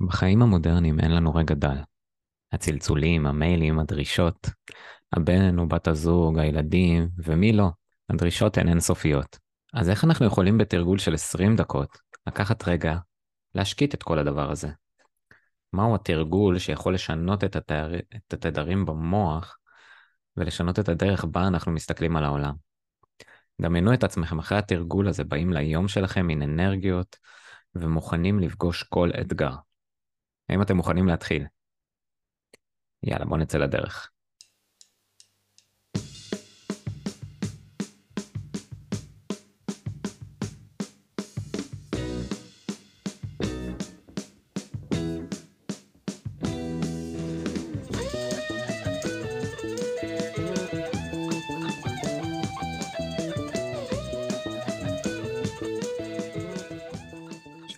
בחיים המודרניים אין לנו רגע דל. הצלצולים, המיילים, הדרישות, הבן או בת הזוג, הילדים, ומי לא, הדרישות הן אינסופיות. אז איך אנחנו יכולים בתרגול של 20 דקות לקחת רגע, להשקיט את כל הדבר הזה? מהו התרגול שיכול לשנות את, התאר... את התדרים במוח ולשנות את הדרך בה אנחנו מסתכלים על העולם? דמיינו את עצמכם אחרי התרגול הזה באים ליום שלכם עם אנרגיות ומוכנים לפגוש כל אתגר. האם אתם מוכנים להתחיל? יאללה, בואו נצא לדרך.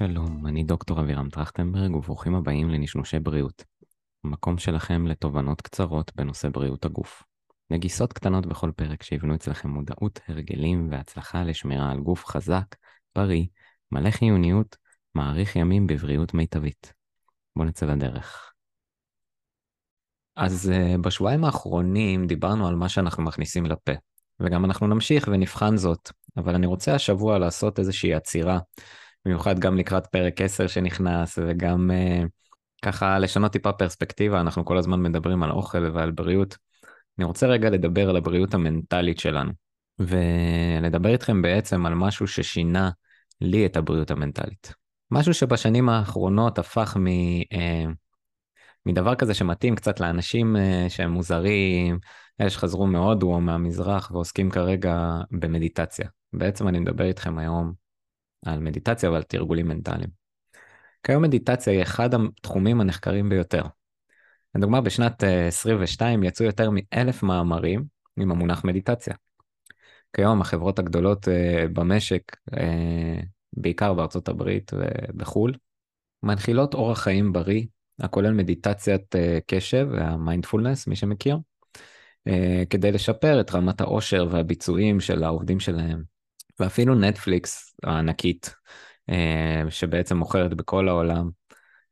שלום, אני דוקטור אבירם טרכטנברג וברוכים הבאים לנשנושי בריאות. המקום שלכם לתובנות קצרות בנושא בריאות הגוף. נגיסות קטנות בכל פרק שיבנו אצלכם מודעות, הרגלים והצלחה לשמירה על גוף חזק, בריא, מלא חיוניות, מאריך ימים בבריאות מיטבית. בואו נצא לדרך. אז uh, בשבועיים האחרונים דיברנו על מה שאנחנו מכניסים לפה, וגם אנחנו נמשיך ונבחן זאת, אבל אני רוצה השבוע לעשות איזושהי עצירה במיוחד גם לקראת פרק 10 שנכנס, וגם uh, ככה לשנות טיפה פרספקטיבה, אנחנו כל הזמן מדברים על אוכל ועל בריאות. אני רוצה רגע לדבר על הבריאות המנטלית שלנו, ולדבר איתכם בעצם על משהו ששינה לי את הבריאות המנטלית. משהו שבשנים האחרונות הפך מ... Uh, מדבר כזה שמתאים קצת לאנשים uh, שהם מוזרים, אלה שחזרו מהודו או מהמזרח ועוסקים כרגע במדיטציה. בעצם אני מדבר איתכם היום על מדיטציה ועל תרגולים מנטליים. כיום מדיטציה היא אחד התחומים הנחקרים ביותר. לדוגמה, בשנת 22 אה, יצאו יותר מאלף מאמרים עם המונח מדיטציה. כיום החברות הגדולות אה, במשק, אה, בעיקר בארצות הברית ובחו"ל, מנחילות אורח חיים בריא, הכולל מדיטציית קשב והמיינדפולנס, מי שמכיר, כדי לשפר את רמת העושר והביצועים של העובדים שלהם. ואפילו נטפליקס הענקית, אה, שבעצם מוכרת בכל העולם,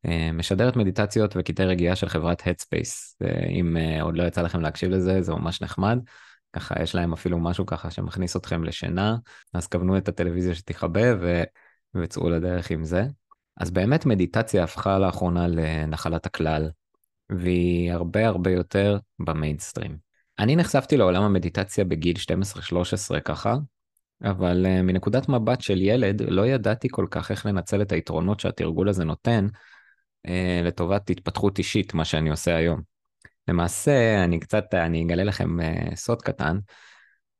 אה, משדרת מדיטציות וקטעי רגיעה של חברת Headspace. אם אה, עוד לא יצא לכם להקשיב לזה, זה ממש נחמד. ככה יש להם אפילו משהו ככה שמכניס אתכם לשינה, אז כוונו את הטלוויזיה שתכבה ו... וצאו לדרך עם זה. אז באמת מדיטציה הפכה לאחרונה לנחלת הכלל, והיא הרבה הרבה יותר במיינסטרים. אני נחשפתי לעולם המדיטציה בגיל 12-13 ככה, אבל uh, מנקודת מבט של ילד, לא ידעתי כל כך איך לנצל את היתרונות שהתרגול הזה נותן uh, לטובת התפתחות אישית, מה שאני עושה היום. למעשה, אני קצת, אני אגלה לכם uh, סוד קטן.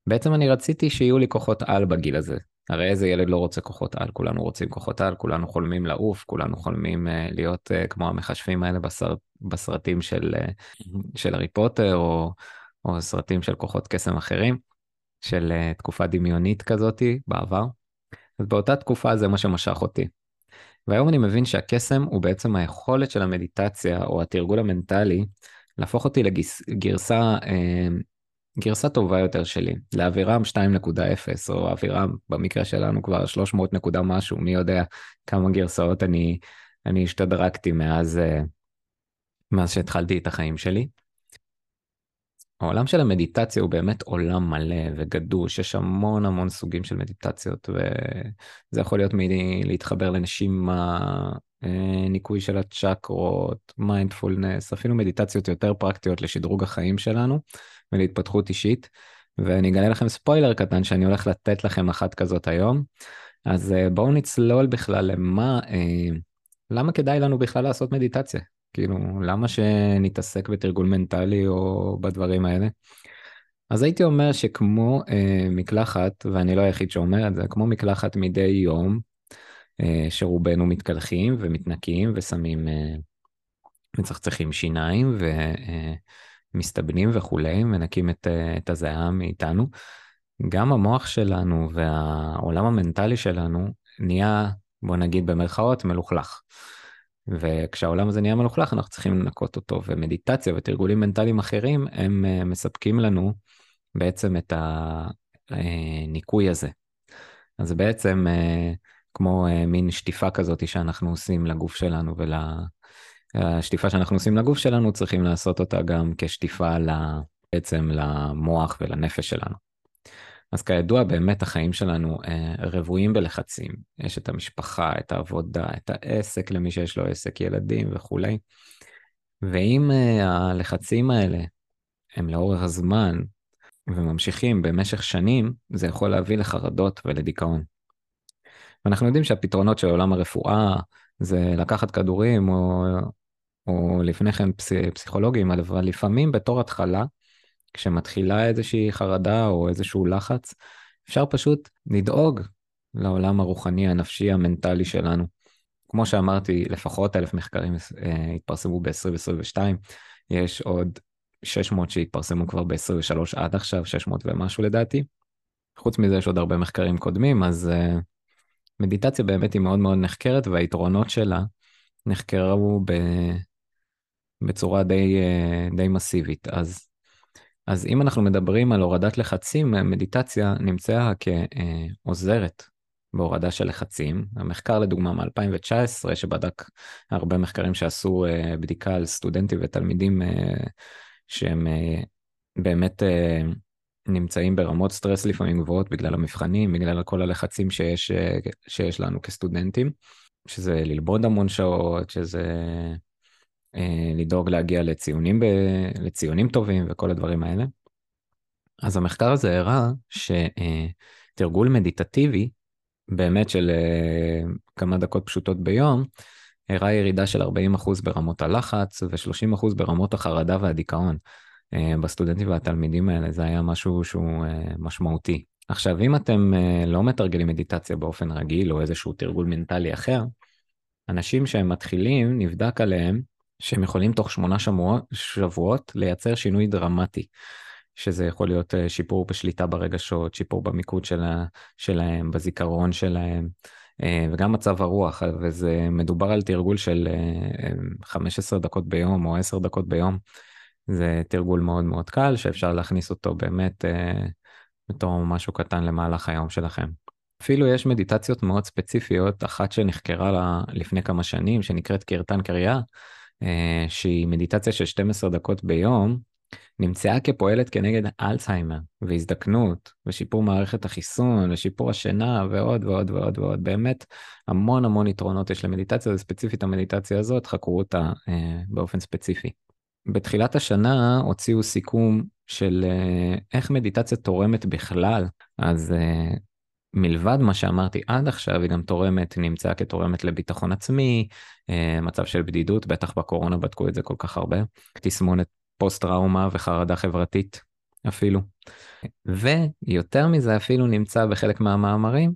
בעצם אני רציתי שיהיו לי כוחות על בגיל הזה. הרי איזה ילד לא רוצה כוחות על? כולנו רוצים כוחות על, כולנו חולמים לעוף, כולנו חולמים uh, להיות uh, כמו המכשפים האלה בסרט, בסרטים של, uh, של הארי פוטר, או, או סרטים של כוחות קסם אחרים. של uh, תקופה דמיונית כזאתי בעבר. אז באותה תקופה זה מה שמשך אותי. והיום אני מבין שהקסם הוא בעצם היכולת של המדיטציה או התרגול המנטלי להפוך אותי לגרסה אה, גרסה טובה יותר שלי, לאבירם 2.0 או אבירם במקרה שלנו כבר 300 נקודה משהו, מי יודע כמה גרסאות אני, אני השתדרגתי מאז, אה, מאז שהתחלתי את החיים שלי. העולם של המדיטציה הוא באמת עולם מלא וגדוש, יש המון המון סוגים של מדיטציות, וזה יכול להיות מלהתחבר לנשימה, אה, ניקוי של הצ'קרות, מיינדפולנס, אפילו מדיטציות יותר פרקטיות לשדרוג החיים שלנו ולהתפתחות אישית. ואני אגלה לכם ספוילר קטן שאני הולך לתת לכם אחת כזאת היום. אז אה, בואו נצלול בכלל למה, אה, למה כדאי לנו בכלל לעשות מדיטציה? כאילו, למה שנתעסק בתרגול מנטלי או בדברים האלה? אז הייתי אומר שכמו אה, מקלחת, ואני לא היחיד שאומר את זה, כמו מקלחת מדי יום, אה, שרובנו מתקלחים ומתנקים ושמים, אה, מצחצחים שיניים ומסתבנים אה, וכולי, מנקים את, אה, את הזיעה מאיתנו, גם המוח שלנו והעולם המנטלי שלנו נהיה, בוא נגיד במרכאות, מלוכלך. וכשהעולם הזה נהיה מלוכלך אנחנו צריכים לנקות אותו, ומדיטציה ותרגולים מנטליים אחרים הם אה, מספקים לנו בעצם את הניקוי הזה. אז בעצם אה, כמו מין שטיפה כזאת שאנחנו עושים לגוף שלנו ול... השטיפה שאנחנו עושים לגוף שלנו, צריכים לעשות אותה גם כשטיפה בעצם למוח ולנפש שלנו. אז כידוע, באמת החיים שלנו אה, רבועים בלחצים. יש את המשפחה, את העבודה, את העסק למי שיש לו עסק, ילדים וכולי. ואם אה, הלחצים האלה הם לאורך הזמן וממשיכים במשך שנים, זה יכול להביא לחרדות ולדיכאון. ואנחנו יודעים שהפתרונות של עולם הרפואה זה לקחת כדורים או, או לפני כן פס, פסיכולוגים, אבל לפעמים בתור התחלה, כשמתחילה איזושהי חרדה או איזשהו לחץ, אפשר פשוט לדאוג לעולם הרוחני, הנפשי, המנטלי שלנו. כמו שאמרתי, לפחות אלף מחקרים uh, התפרסמו ב-2022, יש עוד 600 שהתפרסמו כבר ב-23 עד עכשיו, 600 ומשהו לדעתי. חוץ מזה יש עוד הרבה מחקרים קודמים, אז uh, מדיטציה באמת היא מאוד מאוד נחקרת, והיתרונות שלה נחקרו ב... בצורה די, uh, די מסיבית. אז אז אם אנחנו מדברים על הורדת לחצים, מדיטציה נמצאה כעוזרת בהורדה של לחצים. המחקר לדוגמה מ-2019, שבדק הרבה מחקרים שעשו אה, בדיקה על סטודנטים ותלמידים אה, שהם אה, באמת נמצאים ברמות סטרס לפעמים גבוהות בגלל המבחנים, בגלל כל הלחצים שיש, שיש לנו כסטודנטים, שזה ללמוד המון שעות, שזה לדאוג להגיע לציונים, ב, לציונים טובים וכל הדברים האלה. אז המחקר הזה הראה שתרגול מדיטטיבי, באמת של אה, כמה דקות פשוטות ביום, הראה ירידה של 40% ברמות הלחץ ו-30% ברמות החרדה והדיכאון. אה, בסטודנטים והתלמידים האלה זה היה משהו שהוא אה, משמעותי. עכשיו, אם אתם לא מתרגלים מדיטציה באופן רגיל או איזשהו תרגול מנטלי אחר, אנשים שהם מתחילים, נבדק עליהם שהם יכולים תוך שמונה שבועות, שבועות לייצר שינוי דרמטי. שזה יכול להיות אה, שיפור בשליטה ברגשות, שיפור במיקוד שלה, שלהם, בזיכרון שלהם, אה, וגם מצב הרוח, וזה מדובר על תרגול של 15 אה, דקות ביום או 10 דקות ביום. זה תרגול מאוד מאוד קל, שאפשר להכניס אותו באמת בתור משהו קטן למהלך היום שלכם. אפילו יש מדיטציות מאוד ספציפיות, אחת שנחקרה לפני כמה שנים, שנקראת קרטן קריאה, שהיא מדיטציה של 12 דקות ביום, נמצאה כפועלת כנגד אלצהיימר והזדקנות ושיפור מערכת החיסון ושיפור השינה ועוד ועוד ועוד ועוד. באמת המון המון יתרונות יש למדיטציה, וספציפית המדיטציה הזאת, חקרו אותה אה, באופן ספציפי. בתחילת השנה הוציאו סיכום של אה, איך מדיטציה תורמת בכלל, אז אה, מלבד מה שאמרתי עד עכשיו, היא גם תורמת, נמצאה כתורמת לביטחון עצמי, אה, מצב של בדידות, בטח בקורונה בדקו את זה כל כך הרבה, תסמונת פוסט-טראומה וחרדה חברתית אפילו. ויותר מזה אפילו נמצא בחלק מהמאמרים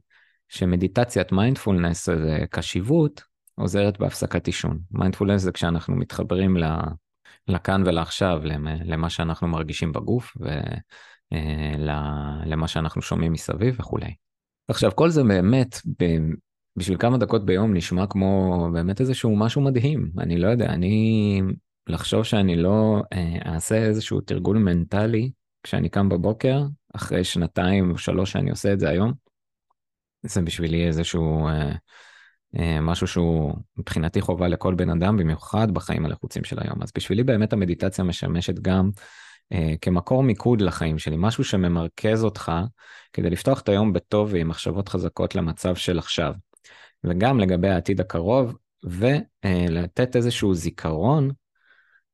שמדיטציית מיינדפולנס, קשיבות, עוזרת בהפסקת עישון. מיינדפולנס זה כשאנחנו מתחברים לכאן ולעכשיו, למה שאנחנו מרגישים בגוף ולמה שאנחנו שומעים מסביב וכולי. עכשיו, כל זה באמת, בשביל כמה דקות ביום נשמע כמו באמת איזשהו משהו מדהים. אני לא יודע, אני לחשוב שאני לא אה, אעשה איזשהו תרגול מנטלי כשאני קם בבוקר, אחרי שנתיים או שלוש שאני עושה את זה היום, זה בשבילי איזשהו אה, אה, משהו שהוא מבחינתי חובה לכל בן אדם, במיוחד בחיים הלחוצים של היום. אז בשבילי באמת המדיטציה משמשת גם כמקור מיקוד לחיים שלי, משהו שממרכז אותך כדי לפתוח את היום בטוב ועם מחשבות חזקות למצב של עכשיו. וגם לגבי העתיד הקרוב, ולתת איזשהו זיכרון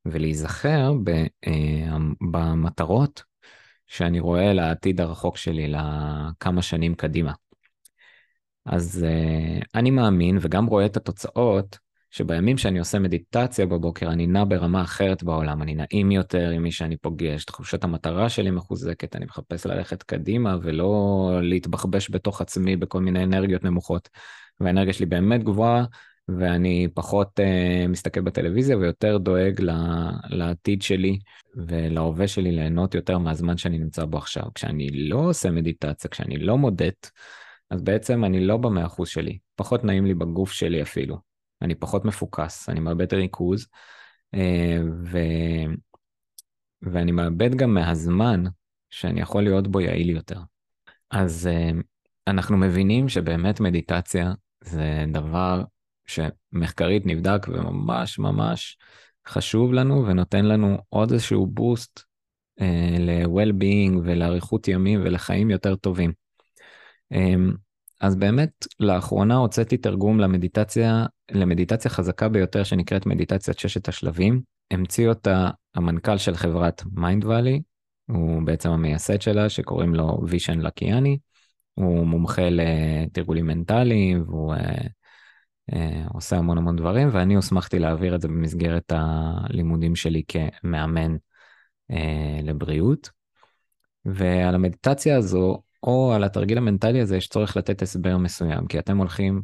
ולהיזכר אה, במטרות שאני רואה לעתיד הרחוק שלי, לכמה שנים קדימה. אז אה, אני מאמין וגם רואה את התוצאות שבימים שאני עושה מדיטציה בבוקר אני נע ברמה אחרת בעולם, אני נעים יותר עם מי שאני פוגש, תחושת המטרה שלי מחוזקת, אני מחפש ללכת קדימה ולא להתבחבש בתוך עצמי בכל מיני אנרגיות נמוכות. והאנרגיה שלי באמת גבוהה, ואני פחות uh, מסתכל בטלוויזיה ויותר דואג לעתיד שלי ולהווה שלי ליהנות יותר מהזמן שאני נמצא בו עכשיו. כשאני לא עושה מדיטציה, כשאני לא מודט, אז בעצם אני לא במאה אחוז שלי, פחות נעים לי בגוף שלי אפילו. אני פחות מפוקס, אני מאבד ריכוז, uh, ו... ואני מאבד גם מהזמן שאני יכול להיות בו יעיל יותר. אז אה, אנחנו מבינים שבאמת מדיטציה זה דבר שמחקרית נבדק וממש ממש חשוב לנו ונותן לנו עוד איזשהו בוסט אה, ל-well-being ולאריכות ימים ולחיים יותר טובים. אז באמת לאחרונה הוצאתי תרגום למדיטציה, למדיטציה חזקה ביותר שנקראת מדיטציית ששת השלבים. המציא אותה המנכ"ל של חברת Mindvalley, הוא בעצם המייסד שלה שקוראים לו וישן לקיאני. הוא מומחה לתרגולים מנטליים והוא אה, אה, עושה המון המון דברים ואני הוסמכתי להעביר את זה במסגרת הלימודים שלי כמאמן אה, לבריאות. ועל המדיטציה הזו או על התרגיל המנטלי הזה יש צורך לתת הסבר מסוים כי אתם הולכים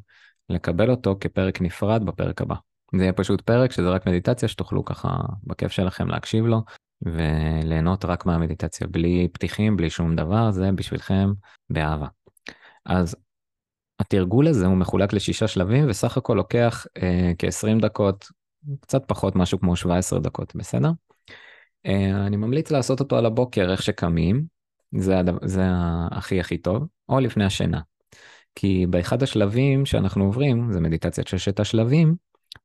לקבל אותו כפרק נפרד בפרק הבא. זה יהיה פשוט פרק שזה רק מדיטציה שתוכלו ככה בכיף שלכם להקשיב לו וליהנות רק מהמדיטציה בלי פתיחים בלי שום דבר זה בשבילכם באהבה. אז התרגול הזה הוא מחולק לשישה שלבים וסך הכל לוקח אה, כ-20 דקות, קצת פחות משהו כמו 17 דקות, בסדר? אה, אני ממליץ לעשות אותו על הבוקר איך שקמים, זה, הדבר, זה הכי הכי טוב, או לפני השינה. כי באחד השלבים שאנחנו עוברים, זה מדיטציית ששת השלבים,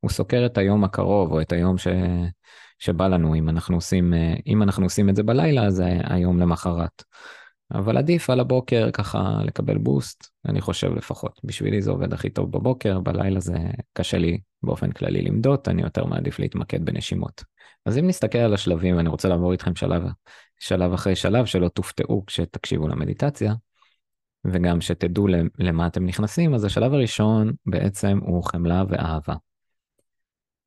הוא סוקר את היום הקרוב או את היום ש... שבא לנו, אם אנחנו עושים, אה, אם אנחנו עושים את זה בלילה, זה היום למחרת. אבל עדיף על הבוקר ככה לקבל בוסט, אני חושב לפחות. בשבילי זה עובד הכי טוב בבוקר, בלילה זה קשה לי באופן כללי למדוד, אני יותר מעדיף להתמקד בנשימות. אז אם נסתכל על השלבים, ואני רוצה לעבור איתכם שלב, שלב אחרי שלב, שלא תופתעו כשתקשיבו למדיטציה, וגם שתדעו למה אתם נכנסים, אז השלב הראשון בעצם הוא חמלה ואהבה.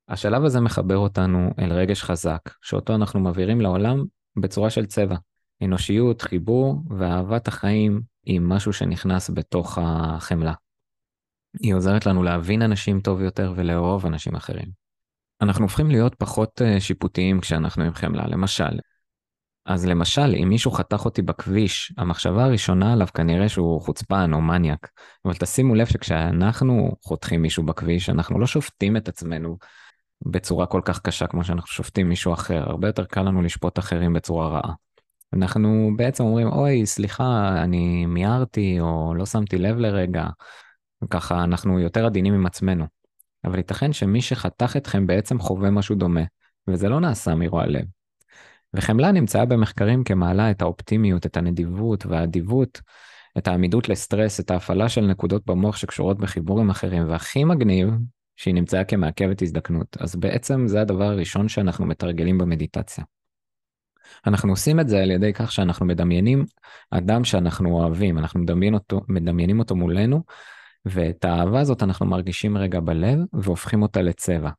השלב הזה מחבר אותנו אל רגש חזק, שאותו אנחנו מעבירים לעולם בצורה של צבע. אנושיות, חיבור ואהבת החיים היא משהו שנכנס בתוך החמלה. היא עוזרת לנו להבין אנשים טוב יותר ולאהוב אנשים אחרים. אנחנו הופכים להיות פחות אה, שיפוטיים כשאנחנו עם חמלה, למשל. אז למשל, אם מישהו חתך אותי בכביש, המחשבה הראשונה עליו כנראה שהוא חוצפן או מניאק. אבל תשימו לב שכשאנחנו חותכים מישהו בכביש, אנחנו לא שופטים את עצמנו בצורה כל כך קשה כמו שאנחנו שופטים מישהו אחר. הרבה יותר קל לנו לשפוט אחרים בצורה רעה. אנחנו בעצם אומרים, אוי, סליחה, אני מיהרתי או לא שמתי לב לרגע. ככה אנחנו יותר עדינים עם עצמנו. אבל ייתכן שמי שחתך אתכם בעצם חווה משהו דומה, וזה לא נעשה מרוע לב. וחמלה נמצאה במחקרים כמעלה את האופטימיות, את הנדיבות והאדיבות, את העמידות לסטרס, את ההפעלה של נקודות במוח שקשורות בחיבורים אחרים, והכי מגניב, שהיא נמצאה כמעכבת הזדקנות. אז בעצם זה הדבר הראשון שאנחנו מתרגלים במדיטציה. אנחנו עושים את זה על ידי כך שאנחנו מדמיינים אדם שאנחנו אוהבים, אנחנו מדמיין אותו, מדמיינים אותו מולנו, ואת האהבה הזאת אנחנו מרגישים רגע בלב והופכים אותה לצבע.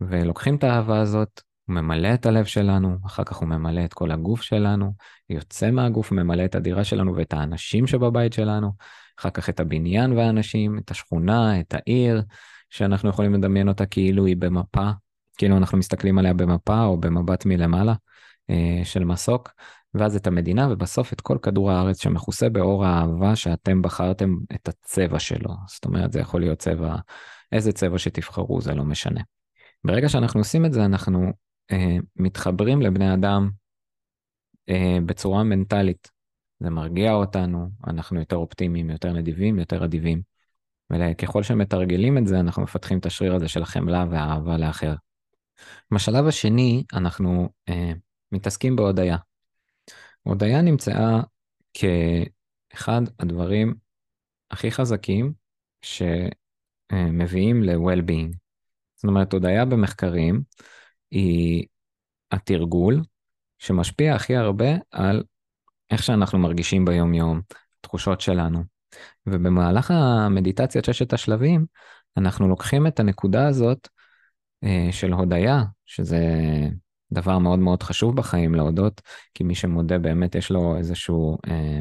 ולוקחים את האהבה הזאת, הוא ממלא את הלב שלנו, אחר כך הוא ממלא את כל הגוף שלנו, יוצא מהגוף, ממלא את הדירה שלנו ואת האנשים שבבית שלנו, אחר כך את הבניין והאנשים, את השכונה, את העיר, שאנחנו יכולים לדמיין אותה כאילו היא במפה, כאילו אנחנו מסתכלים עליה במפה או במבט מלמעלה. אה, של מסוק, ואז את המדינה, ובסוף את כל כדור הארץ שמכוסה באור האהבה שאתם בחרתם את הצבע שלו. זאת אומרת, זה יכול להיות צבע, איזה צבע שתבחרו, זה לא משנה. ברגע שאנחנו עושים את זה, אנחנו מתחברים לבני אדם אה, בצורה מנטלית. זה מרגיע אותנו, אנחנו יותר אופטימיים, יותר נדיבים, יותר אדיבים. וככל שמתרגלים את זה, אנחנו מפתחים את השריר הזה של החמלה והאהבה לאחר. בשלב השני, אנחנו אה, מתעסקים בהודיה. הודיה נמצאה כאחד הדברים הכי חזקים שמביאים ל-well-being. זאת אומרת, הודיה במחקרים היא התרגול שמשפיע הכי הרבה על איך שאנחנו מרגישים ביום-יום, תחושות שלנו. ובמהלך המדיטציית ששת השלבים, אנחנו לוקחים את הנקודה הזאת אה, של הודיה, שזה דבר מאוד מאוד חשוב בחיים להודות, כי מי שמודה באמת יש לו איזשהו אה,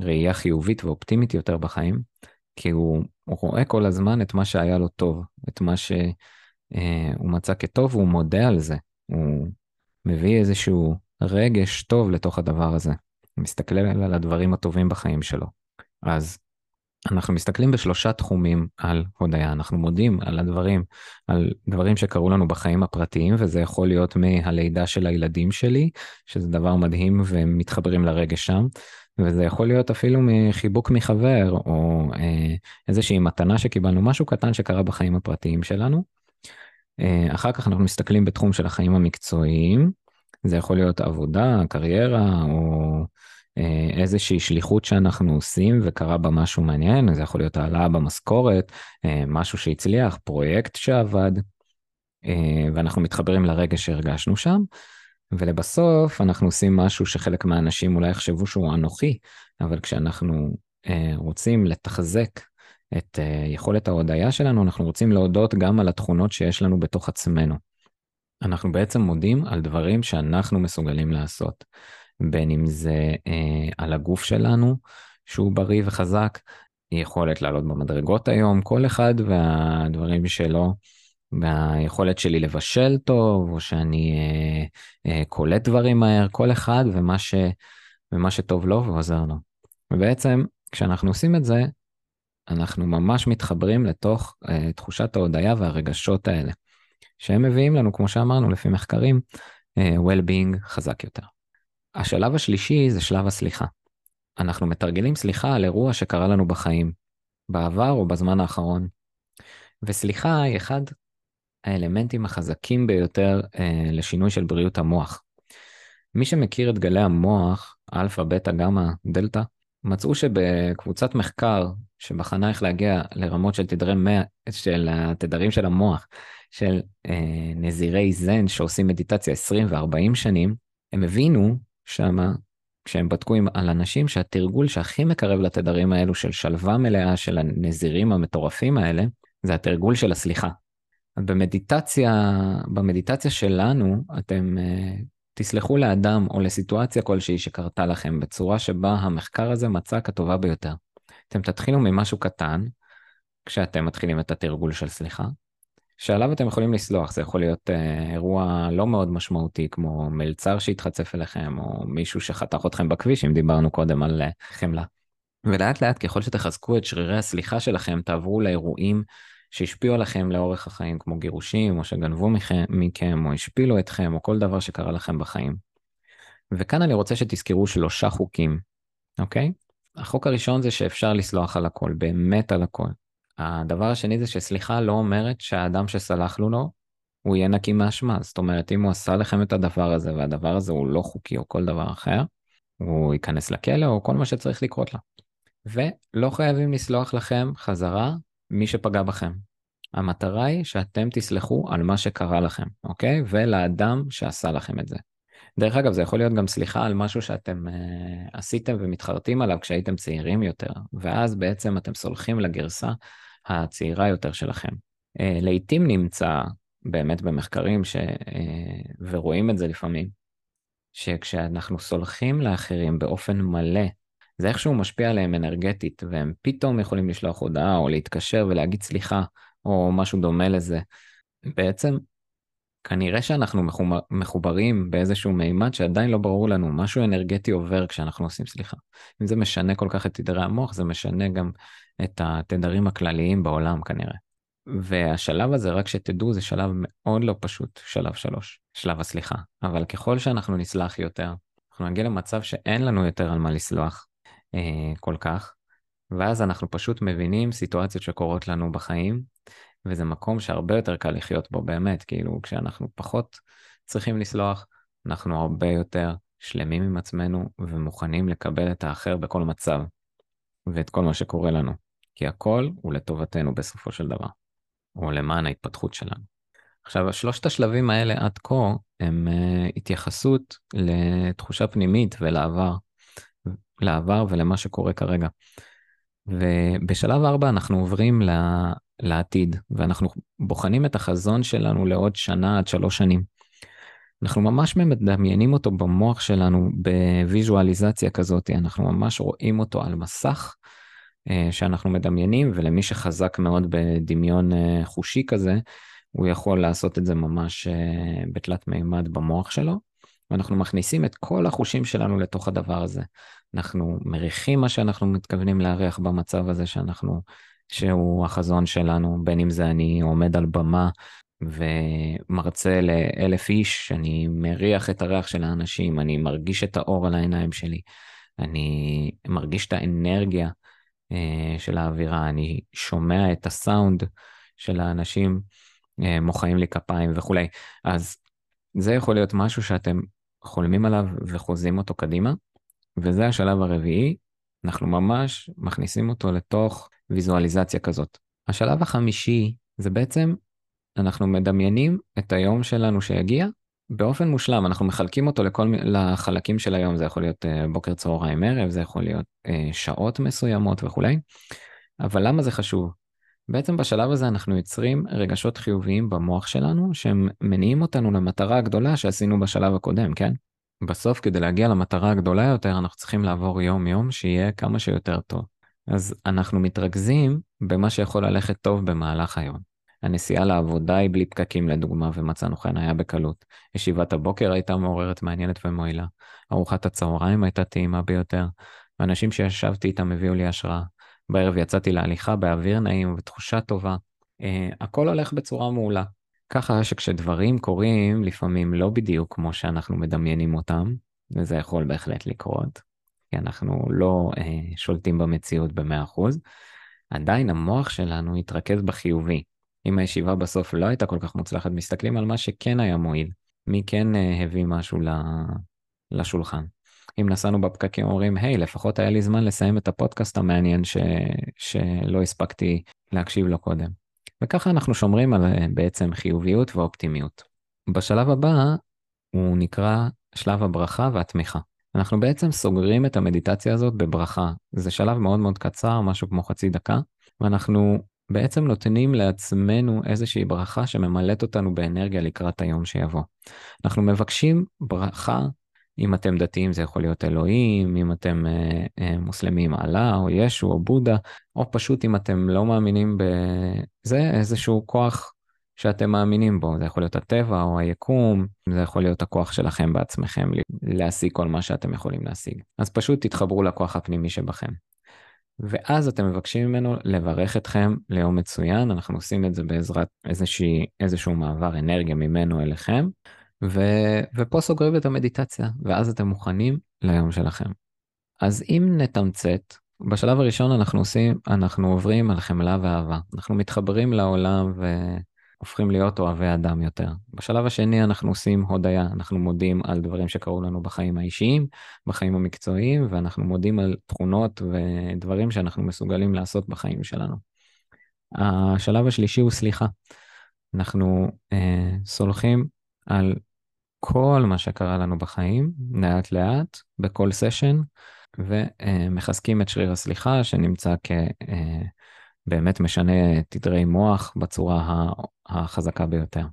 ראייה חיובית ואופטימית יותר בחיים, כי הוא, הוא רואה כל הזמן את מה שהיה לו טוב, את מה שהוא אה, מצא כטוב והוא מודה על זה, הוא מביא איזשהו רגש טוב לתוך הדבר הזה, הוא מסתכל על הדברים הטובים בחיים שלו. אז אנחנו מסתכלים בשלושה תחומים על הודיה, אנחנו מודים על הדברים, על דברים שקרו לנו בחיים הפרטיים, וזה יכול להיות מהלידה של הילדים שלי, שזה דבר מדהים ומתחברים לרגש שם. וזה יכול להיות אפילו מחיבוק מחבר, או אה, איזושהי מתנה שקיבלנו, משהו קטן שקרה בחיים הפרטיים שלנו. אה, אחר כך אנחנו מסתכלים בתחום של החיים המקצועיים, זה יכול להיות עבודה, קריירה, או אה, איזושהי שליחות שאנחנו עושים וקרה בה משהו מעניין, זה יכול להיות העלאה במשכורת, אה, משהו שהצליח, פרויקט שעבד, ואנחנו מתחברים לרגע שהרגשנו שם. ולבסוף אנחנו עושים משהו שחלק מהאנשים אולי יחשבו שהוא אנוכי, אבל כשאנחנו אה, רוצים לתחזק את אה, יכולת ההודיה שלנו, אנחנו רוצים להודות גם על התכונות שיש לנו בתוך עצמנו. אנחנו בעצם מודים על דברים שאנחנו מסוגלים לעשות, בין אם זה אה, על הגוף שלנו, שהוא בריא וחזק, יכולת לעלות במדרגות היום, כל אחד והדברים שלו. מהיכולת שלי לבשל טוב, או שאני אה, אה, קולט דברים מהר, כל אחד ומה, ש, ומה שטוב לו ועוזר לו. ובעצם, כשאנחנו עושים את זה, אנחנו ממש מתחברים לתוך אה, תחושת ההודיה והרגשות האלה, שהם מביאים לנו, כמו שאמרנו, לפי מחקרים, אה, well-being חזק יותר. השלב השלישי זה שלב הסליחה. אנחנו מתרגלים סליחה על אירוע שקרה לנו בחיים, בעבר או בזמן האחרון. וסליחה היא אחד האלמנטים החזקים ביותר אה, לשינוי של בריאות המוח. מי שמכיר את גלי המוח, אלפא, בטא, גמא, דלתא, מצאו שבקבוצת מחקר שבחנה איך להגיע לרמות של תדרי 100, של התדרים של המוח, של אה, נזירי זן שעושים מדיטציה 20 ו-40 שנים, הם הבינו שמה, כשהם בדקו עם, על אנשים שהתרגול שהכי מקרב לתדרים האלו של שלווה מלאה של הנזירים המטורפים האלה, זה התרגול של הסליחה. במדיטציה, במדיטציה שלנו, אתם uh, תסלחו לאדם או לסיטואציה כלשהי שקרתה לכם בצורה שבה המחקר הזה מצא כטובה ביותר. אתם תתחילו ממשהו קטן, כשאתם מתחילים את התרגול של סליחה, שעליו אתם יכולים לסלוח, זה יכול להיות uh, אירוע לא מאוד משמעותי, כמו מלצר שהתחצף אליכם, או מישהו שחתך אתכם בכביש, אם דיברנו קודם על uh, חמלה. ולאט לאט, ככל שתחזקו את שרירי הסליחה שלכם, תעברו לאירועים שהשפיעו עליכם לאורך החיים, כמו גירושים, או שגנבו מכם, מכם, או השפילו אתכם, או כל דבר שקרה לכם בחיים. וכאן אני רוצה שתזכרו שלושה חוקים, אוקיי? החוק הראשון זה שאפשר לסלוח על הכל, באמת על הכל. הדבר השני זה שסליחה לא אומרת שהאדם שסלחנו לו, הוא יהיה נקי מאשמה. זאת אומרת, אם הוא עשה לכם את הדבר הזה, והדבר הזה הוא לא חוקי או כל דבר אחר, הוא ייכנס לכלא או כל מה שצריך לקרות לה. ולא חייבים לסלוח לכם חזרה מי שפגע בכם. המטרה היא שאתם תסלחו על מה שקרה לכם, אוקיי? ולאדם שעשה לכם את זה. דרך אגב, זה יכול להיות גם סליחה על משהו שאתם uh, עשיתם ומתחרטים עליו כשהייתם צעירים יותר, ואז בעצם אתם סולחים לגרסה הצעירה יותר שלכם. Uh, לעתים נמצא, באמת במחקרים, ש, uh, ורואים את זה לפעמים, שכשאנחנו סולחים לאחרים באופן מלא זה איכשהו משפיע עליהם אנרגטית, והם פתאום יכולים לשלוח הודעה או להתקשר ולהגיד סליחה, או משהו דומה לזה. בעצם, כנראה שאנחנו מחוברים באיזשהו מימד שעדיין לא ברור לנו, משהו אנרגטי עובר כשאנחנו עושים סליחה. אם זה משנה כל כך את תדרי המוח, זה משנה גם את התדרים הכלליים בעולם כנראה. והשלב הזה, רק שתדעו, זה שלב מאוד לא פשוט, שלב שלוש, שלב הסליחה. אבל ככל שאנחנו נסלח יותר, אנחנו נגיע למצב שאין לנו יותר על מה לסלוח, כל כך, ואז אנחנו פשוט מבינים סיטואציות שקורות לנו בחיים, וזה מקום שהרבה יותר קל לחיות בו באמת, כאילו כשאנחנו פחות צריכים לסלוח, אנחנו הרבה יותר שלמים עם עצמנו ומוכנים לקבל את האחר בכל מצב, ואת כל מה שקורה לנו, כי הכל הוא לטובתנו בסופו של דבר, או למען ההתפתחות שלנו. עכשיו, שלושת השלבים האלה עד כה הם uh, התייחסות לתחושה פנימית ולעבר. לעבר ולמה שקורה כרגע. ובשלב 4 אנחנו עוברים לעתיד, ואנחנו בוחנים את החזון שלנו לעוד שנה עד שלוש שנים. אנחנו ממש מדמיינים אותו במוח שלנו בוויזואליזציה כזאת, אנחנו ממש רואים אותו על מסך אה, שאנחנו מדמיינים, ולמי שחזק מאוד בדמיון אה, חושי כזה, הוא יכול לעשות את זה ממש אה, בתלת מימד במוח שלו, ואנחנו מכניסים את כל החושים שלנו לתוך הדבר הזה. אנחנו מריחים מה שאנחנו מתכוונים לארח במצב הזה שאנחנו, שהוא החזון שלנו, בין אם זה אני עומד על במה ומרצה לאלף איש, אני מריח את הריח של האנשים, אני מרגיש את האור על העיניים שלי. אני מרגיש את האנרגיה אה, של האווירה, אני שומע את הסאונד של האנשים אה, מוחאים לי כפיים וכולי. אז זה יכול להיות משהו שאתם חולמים עליו וחוזים אותו קדימה, וזה השלב הרביעי, אנחנו ממש מכניסים אותו לתוך ויזואליזציה כזאת. השלב החמישי זה בעצם, אנחנו מדמיינים את היום שלנו שיגיע באופן מושלם, אנחנו מחלקים אותו לכל, לחלקים של היום, זה יכול להיות uh, בוקר, צהריים, ערב, זה יכול להיות uh, שעות מסוימות וכולי, אבל למה זה חשוב? בעצם בשלב הזה אנחנו יוצרים רגשות חיוביים במוח שלנו, שהם מניעים אותנו למטרה הגדולה שעשינו בשלב הקודם, כן? בסוף, כדי להגיע למטרה הגדולה יותר, אנחנו צריכים לעבור יום-יום שיהיה כמה שיותר טוב. אז אנחנו מתרכזים במה שיכול ללכת טוב במהלך היום. הנסיעה לעבודה היא בלי פקקים לדוגמה, ומצאנו חניה בקלות. ישיבת הבוקר הייתה מעוררת, מעניינת ומועילה. ארוחת הצהריים הייתה טעימה ביותר. האנשים שישבתי איתם הביאו לי השראה. בערב יצאתי להליכה באוויר נעים ובתחושה טובה. Uh, הכל הולך בצורה מעולה. ככה שכשדברים קורים לפעמים לא בדיוק כמו שאנחנו מדמיינים אותם, וזה יכול בהחלט לקרות, כי אנחנו לא uh, שולטים במציאות ב-100%, עדיין המוח שלנו יתרכז בחיובי. אם הישיבה בסוף לא הייתה כל כך מוצלחת, מסתכלים על מה שכן היה מועיל, מי כן uh, הביא משהו לשולחן. אם נסענו בפקקים אומרים, היי, hey, לפחות היה לי זמן לסיים את הפודקאסט המעניין ש... שלא הספקתי להקשיב לו קודם. וככה אנחנו שומרים על אה, בעצם חיוביות ואופטימיות. בשלב הבא הוא נקרא שלב הברכה והתמיכה. אנחנו בעצם סוגרים את המדיטציה הזאת בברכה. זה שלב מאוד מאוד קצר, משהו כמו חצי דקה, ואנחנו בעצם נותנים לעצמנו איזושהי ברכה שממלאת אותנו באנרגיה לקראת היום שיבוא. אנחנו מבקשים ברכה אם אתם דתיים זה יכול להיות אלוהים, אם אתם אה, אה, מוסלמים אללה או ישו או בודה, או פשוט אם אתם לא מאמינים בזה, איזשהו כוח שאתם מאמינים בו, זה יכול להיות הטבע או היקום, זה יכול להיות הכוח שלכם בעצמכם להשיג כל מה שאתם יכולים להשיג. אז פשוט תתחברו לכוח הפנימי שבכם. ואז אתם מבקשים ממנו לברך אתכם ליום מצוין, אנחנו עושים את זה בעזרת איזושהי, איזשהו מעבר אנרגיה ממנו אליכם, ו... ופה סוגרים את המדיטציה, ואז אתם מוכנים ליום שלכם. אז אם נתמצת, בשלב הראשון אנחנו עושים, אנחנו עוברים על חמלה ואהבה. אנחנו מתחברים לעולם והופכים להיות אוהבי אדם יותר. בשלב השני אנחנו עושים הודיה, אנחנו מודים על דברים שקרו לנו בחיים האישיים, בחיים המקצועיים, ואנחנו מודים על תכונות ודברים שאנחנו מסוגלים לעשות בחיים שלנו. השלב השלישי הוא סליחה. אנחנו אה, סולחים על כל מה שקרה לנו בחיים, לאט לאט, בכל סשן, ומחזקים את שריר הסליחה, שנמצא כבאמת משנה תדרי מוח בצורה החזקה ביותר.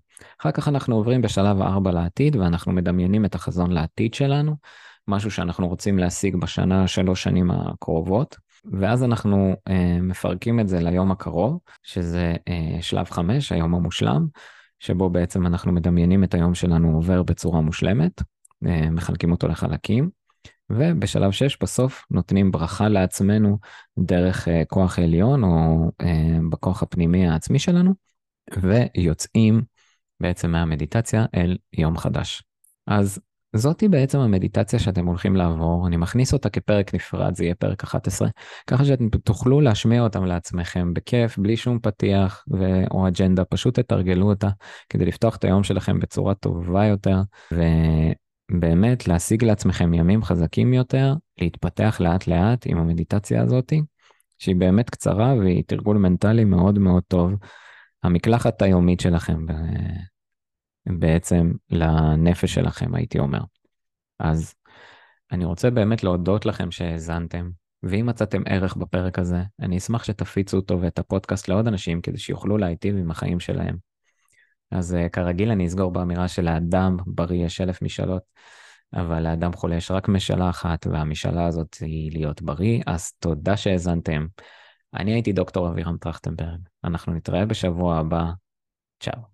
אחר כך אנחנו עוברים בשלב הארבע לעתיד, ואנחנו מדמיינים את החזון לעתיד שלנו, משהו שאנחנו רוצים להשיג בשנה, שלוש שנים הקרובות. ואז אנחנו אה, מפרקים את זה ליום הקרוב, שזה אה, שלב חמש, היום המושלם, שבו בעצם אנחנו מדמיינים את היום שלנו עובר בצורה מושלמת, אה, מחלקים אותו לחלקים, ובשלב 6 בסוף נותנים ברכה לעצמנו דרך אה, כוח עליון או אה, בכוח הפנימי העצמי שלנו, ויוצאים בעצם מהמדיטציה אל יום חדש. אז זאתי בעצם המדיטציה שאתם הולכים לעבור, אני מכניס אותה כפרק נפרד, זה יהיה פרק 11, ככה שאתם תוכלו להשמיע אותם לעצמכם בכיף, בלי שום פתיח ו... או אג'נדה, פשוט תתרגלו אותה כדי לפתוח את היום שלכם בצורה טובה יותר, ובאמת להשיג לעצמכם ימים חזקים יותר, להתפתח לאט לאט עם המדיטציה הזאתי, שהיא באמת קצרה והיא תרגול מנטלי מאוד מאוד טוב. המקלחת היומית שלכם בעצם לנפש שלכם, הייתי אומר. אז אני רוצה באמת להודות לכם שהאזנתם, ואם מצאתם ערך בפרק הזה, אני אשמח שתפיצו אותו ואת הפודקאסט לעוד אנשים כדי שיוכלו להיטיב עם החיים שלהם. אז uh, כרגיל אני אסגור באמירה של האדם בריא יש אלף משאלות, אבל לאדם חולה יש רק משאלה אחת, והמשאלה הזאת היא להיות בריא, אז תודה שהאזנתם. אני הייתי דוקטור אבירם טרכטנברג, אנחנו נתראה בשבוע הבא, צ'או.